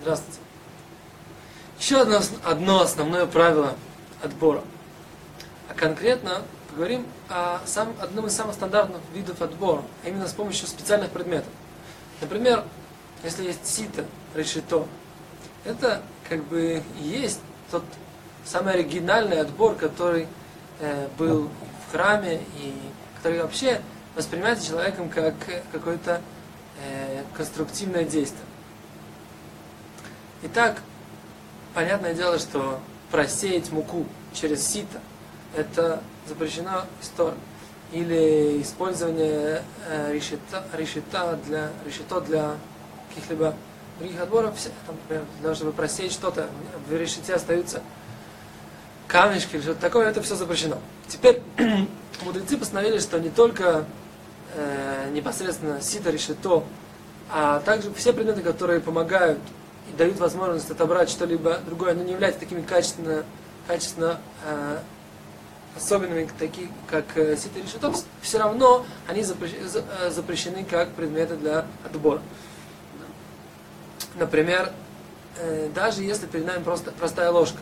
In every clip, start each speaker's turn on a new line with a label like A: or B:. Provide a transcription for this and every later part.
A: Здравствуйте. Еще одно, одно основное правило отбора. А конкретно поговорим о сам, одном из самых стандартных видов отбора, а именно с помощью специальных предметов. Например, если есть сито, решето, это как бы есть тот самый оригинальный отбор, который э, был в храме и который вообще воспринимается человеком как какое-то э, конструктивное действие. Итак, понятное дело, что просеять муку через сито это запрещено истор. Или использование э, решета, решета для, решето для каких-либо других отборов, например, для того, чтобы просеять что-то, в решете остаются камешки или что-то такое, это все запрещено. Теперь мудрецы постановили, что не только э, непосредственно сито решето, а также все предметы, которые помогают и дают возможность отобрать что-либо другое, но не являются такими качественно, качественно э, особенными, такие как э, сито и решетот, все равно они э, запрещены как предметы для отбора. Например, э, даже если перед нами просто простая ложка,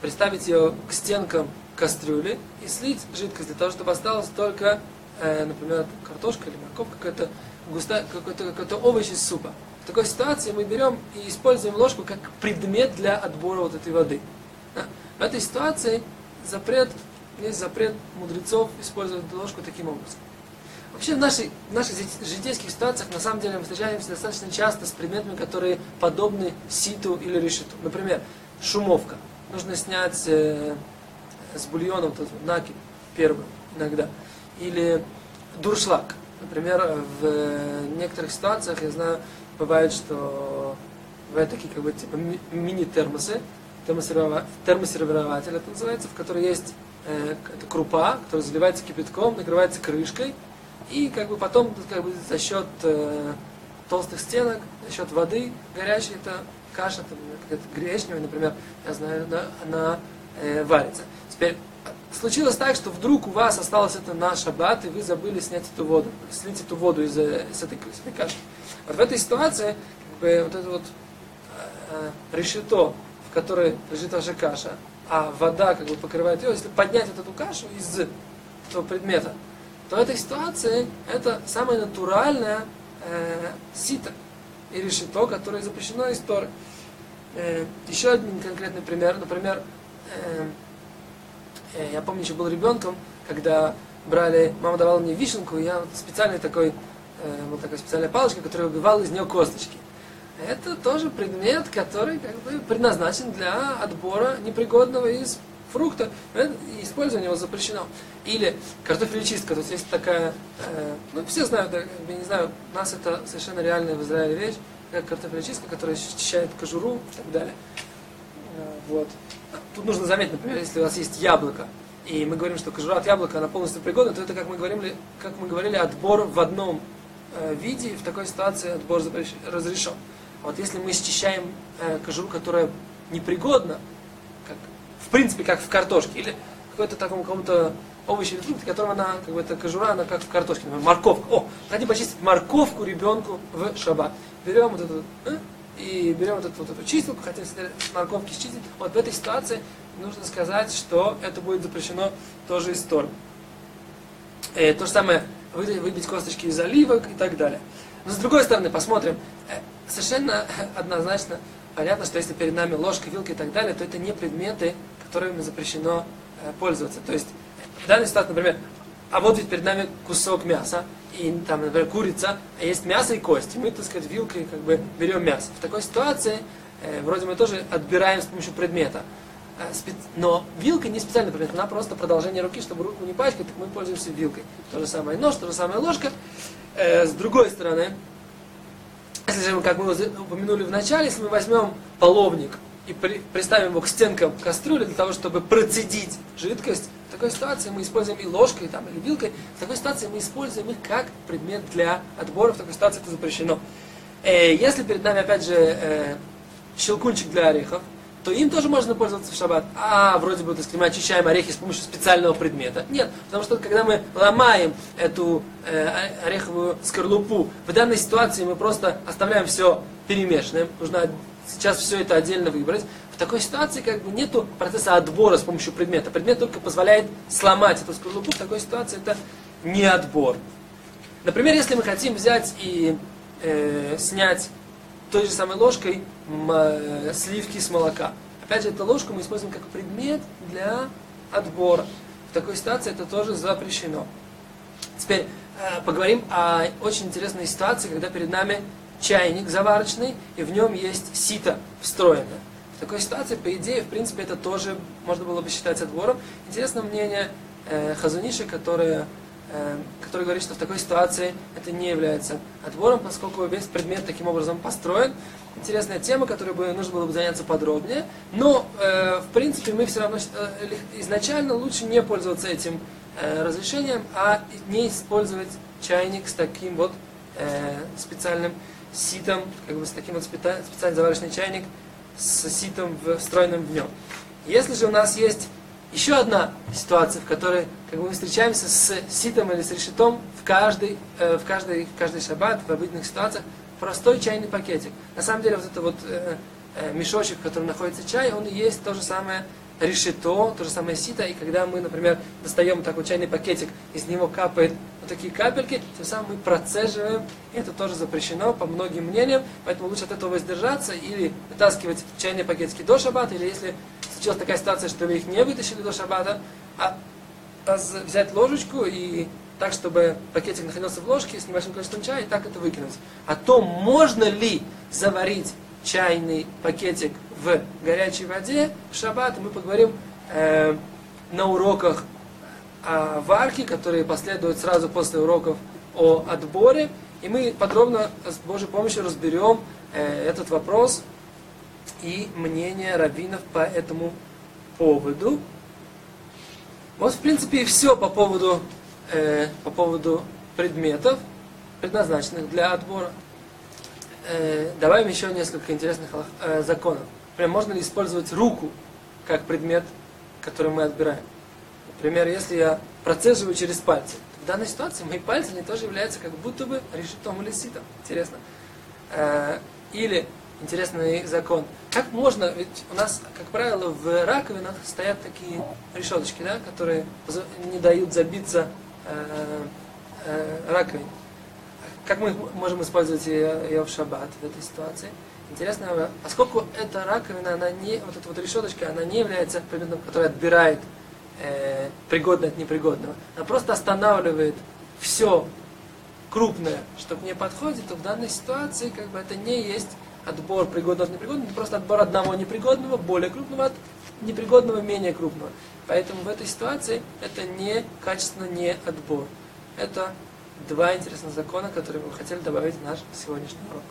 A: представить ее к стенкам кастрюли и слить жидкость для того, чтобы осталось только, например, картошка или морковка, какая-то густая, какой-то, какой-то овощ из супа. В такой ситуации мы берем и используем ложку как предмет для отбора вот этой воды. В этой ситуации запрет есть запрет мудрецов использовать ложку таким образом. Вообще в, нашей, в наших житейских ситуациях на самом деле мы встречаемся достаточно часто с предметами, которые подобны ситу или решету. Например, шумовка. Нужно снять э, с бульона вот этот накид первый иногда. Или дуршлаг. Например, в некоторых ситуациях, я знаю, бывает, что бывают такие как бы типа мини-термосы, термосервирователь это называется, в которой есть э, это крупа, которая заливается кипятком, накрывается крышкой, и как бы потом как бы, за счет э, толстых стенок, за счет воды горячей, это каша, там, какая-то гречневая, например, я знаю, она, она э, варится. Теперь случилось так, что вдруг у вас осталось это на шаббат, и вы забыли снять эту воду, слить эту воду из, э, из, этой, из этой каши. Вот в этой ситуации как бы, вот это вот э, э решето, в которой лежит ваша каша, а вода как бы покрывает ее, если поднять вот эту кашу из этого предмета, то в этой ситуации это самое натуральное э, сито и решето, которое запрещено из Торы. Э, еще один конкретный пример, например, э, э, я помню, еще был ребенком, когда брали, мама давала мне вишенку, и я вот специальный такой, э, вот такая специальная палочка, которая убивала из нее косточки это тоже предмет, который как бы предназначен для отбора непригодного из фрукта. И использование его запрещено. Или картофелечистка. То есть есть такая, э, ну все знают, я не знаю, у нас это совершенно реальная в Израиле вещь, как картофелечистка, которая счищает кожуру и так далее. Э, вот. Тут нужно заметить, например, если у вас есть яблоко, и мы говорим, что кожура от яблока, она полностью пригодна, то это, как мы говорили, как мы говорили отбор в одном э, виде, и в такой ситуации отбор разрешен. Вот если мы счищаем э, кожуру, которая непригодна, как, в принципе, как в картошке, или какой-то такому кому-то овощи или фрукты, которым она, как бы эта кожура, она как в картошке, например, морковка. О, хотим почистить морковку ребенку в шаббат. Берем вот эту, э, и берем вот эту, вот эту чистилку, хотим с морковки счистить. Вот в этой ситуации нужно сказать, что это будет запрещено тоже из Торы. Э, то же самое, выбить косточки из оливок и так далее. Но с другой стороны, посмотрим, э, совершенно однозначно понятно, что если перед нами ложка, вилка и так далее, то это не предметы, которыми запрещено э, пользоваться. То есть в данной ситуации, например, а вот ведь перед нами кусок мяса, и там, например, курица, а есть мясо и кости. Мы, так сказать, вилкой как бы берем мясо. В такой ситуации э, вроде мы тоже отбираем с помощью предмета. Э, но вилка не специальный предмет, она просто продолжение руки, чтобы руку не пачкать, так мы пользуемся вилкой. То же самое нож, то же самое ложка. Э, с другой стороны, если же, как мы упомянули в начале, если мы возьмем половник и при, приставим его к стенкам кастрюли для того, чтобы процедить жидкость, такой ситуации мы используем и ложкой, там, или вилкой, в такой ситуации мы используем их как предмет для отбора, в такой ситуации это запрещено. Э, если перед нами, опять же, э, щелкунчик для орехов, то им тоже можно пользоваться в шаббат. А, вроде бы, так сказать, мы очищаем орехи с помощью специального предмета. Нет, потому что когда мы ломаем эту э, ореховую скорлупу, в данной ситуации мы просто оставляем все перемешанным. Нужно сейчас все это отдельно выбрать. Такой ситуации как бы нету процесса отбора с помощью предмета. Предмет только позволяет сломать эту скорлупу. В такой ситуации это не отбор. Например, если мы хотим взять и э, снять той же самой ложкой э, сливки с молока. Опять же, эту ложку мы используем как предмет для отбора. В такой ситуации это тоже запрещено. Теперь э, поговорим о очень интересной ситуации, когда перед нами чайник заварочный, и в нем есть сито встроенное. Такой ситуации, по идее, в принципе, это тоже можно было бы считать отбором. Интересно мнение э, Хазуниши, которое, э, который говорит, что в такой ситуации это не является отбором, поскольку весь предмет таким образом построен. Интересная тема, которой бы нужно было бы заняться подробнее. Но, э, в принципе, мы все равно э, изначально лучше не пользоваться этим э, разрешением, а не использовать чайник с таким вот э, специальным ситом, как бы с таким вот специальный заварочный чайник с ситом встроенным в нем. Если же у нас есть еще одна ситуация, в которой как бы, мы встречаемся с ситом или с решетом в каждый, э, в каждый, в каждый шаббат, в обычных ситуациях, простой чайный пакетик. На самом деле вот это вот э, э, мешочек, в котором находится чай, он и есть то же самое решето, то же самое сито, и когда мы, например, достаем такой чайный пакетик, из него капает вот такие капельки, тем самым мы процеживаем, и это тоже запрещено по многим мнениям, поэтому лучше от этого воздержаться или вытаскивать чайные пакетики до шаббата, или если случилась такая ситуация, что вы их не вытащили до шаббата, а, а взять ложечку и так, чтобы пакетик находился в ложке с небольшим количеством чая, и так это выкинуть. О том, можно ли заварить чайный пакетик в горячей воде в шаббат, мы поговорим э, на уроках о варке, которые последуют сразу после уроков о отборе. И мы подробно с Божьей помощью разберем э, этот вопрос и мнение раввинов по этому поводу. Вот, в принципе, и все по поводу, э, по поводу предметов, предназначенных для отбора. Э, добавим еще несколько интересных э, законов. Например, можно ли использовать руку как предмет, который мы отбираем. Например, если я процеживаю через пальцы, в данной ситуации мои пальцы они тоже являются как будто бы решетом или ситом. Интересно. Э, или интересный закон. Как можно, ведь у нас, как правило, в раковинах стоят такие решеточки, да, которые не дают забиться э, э, раковине. Как мы можем использовать ее в шаббат в этой ситуации? Интересно, поскольку эта раковина, она не, вот эта вот решеточка, она не является предметом, который отбирает э, пригодное от непригодного. Она просто останавливает все крупное, что к ней подходит, то в данной ситуации как бы это не есть отбор пригодного от непригодного, это просто отбор одного непригодного, более крупного от непригодного, менее крупного. Поэтому в этой ситуации это не качественно не отбор. Это два интересных закона, которые мы хотели добавить в наш сегодняшний урок.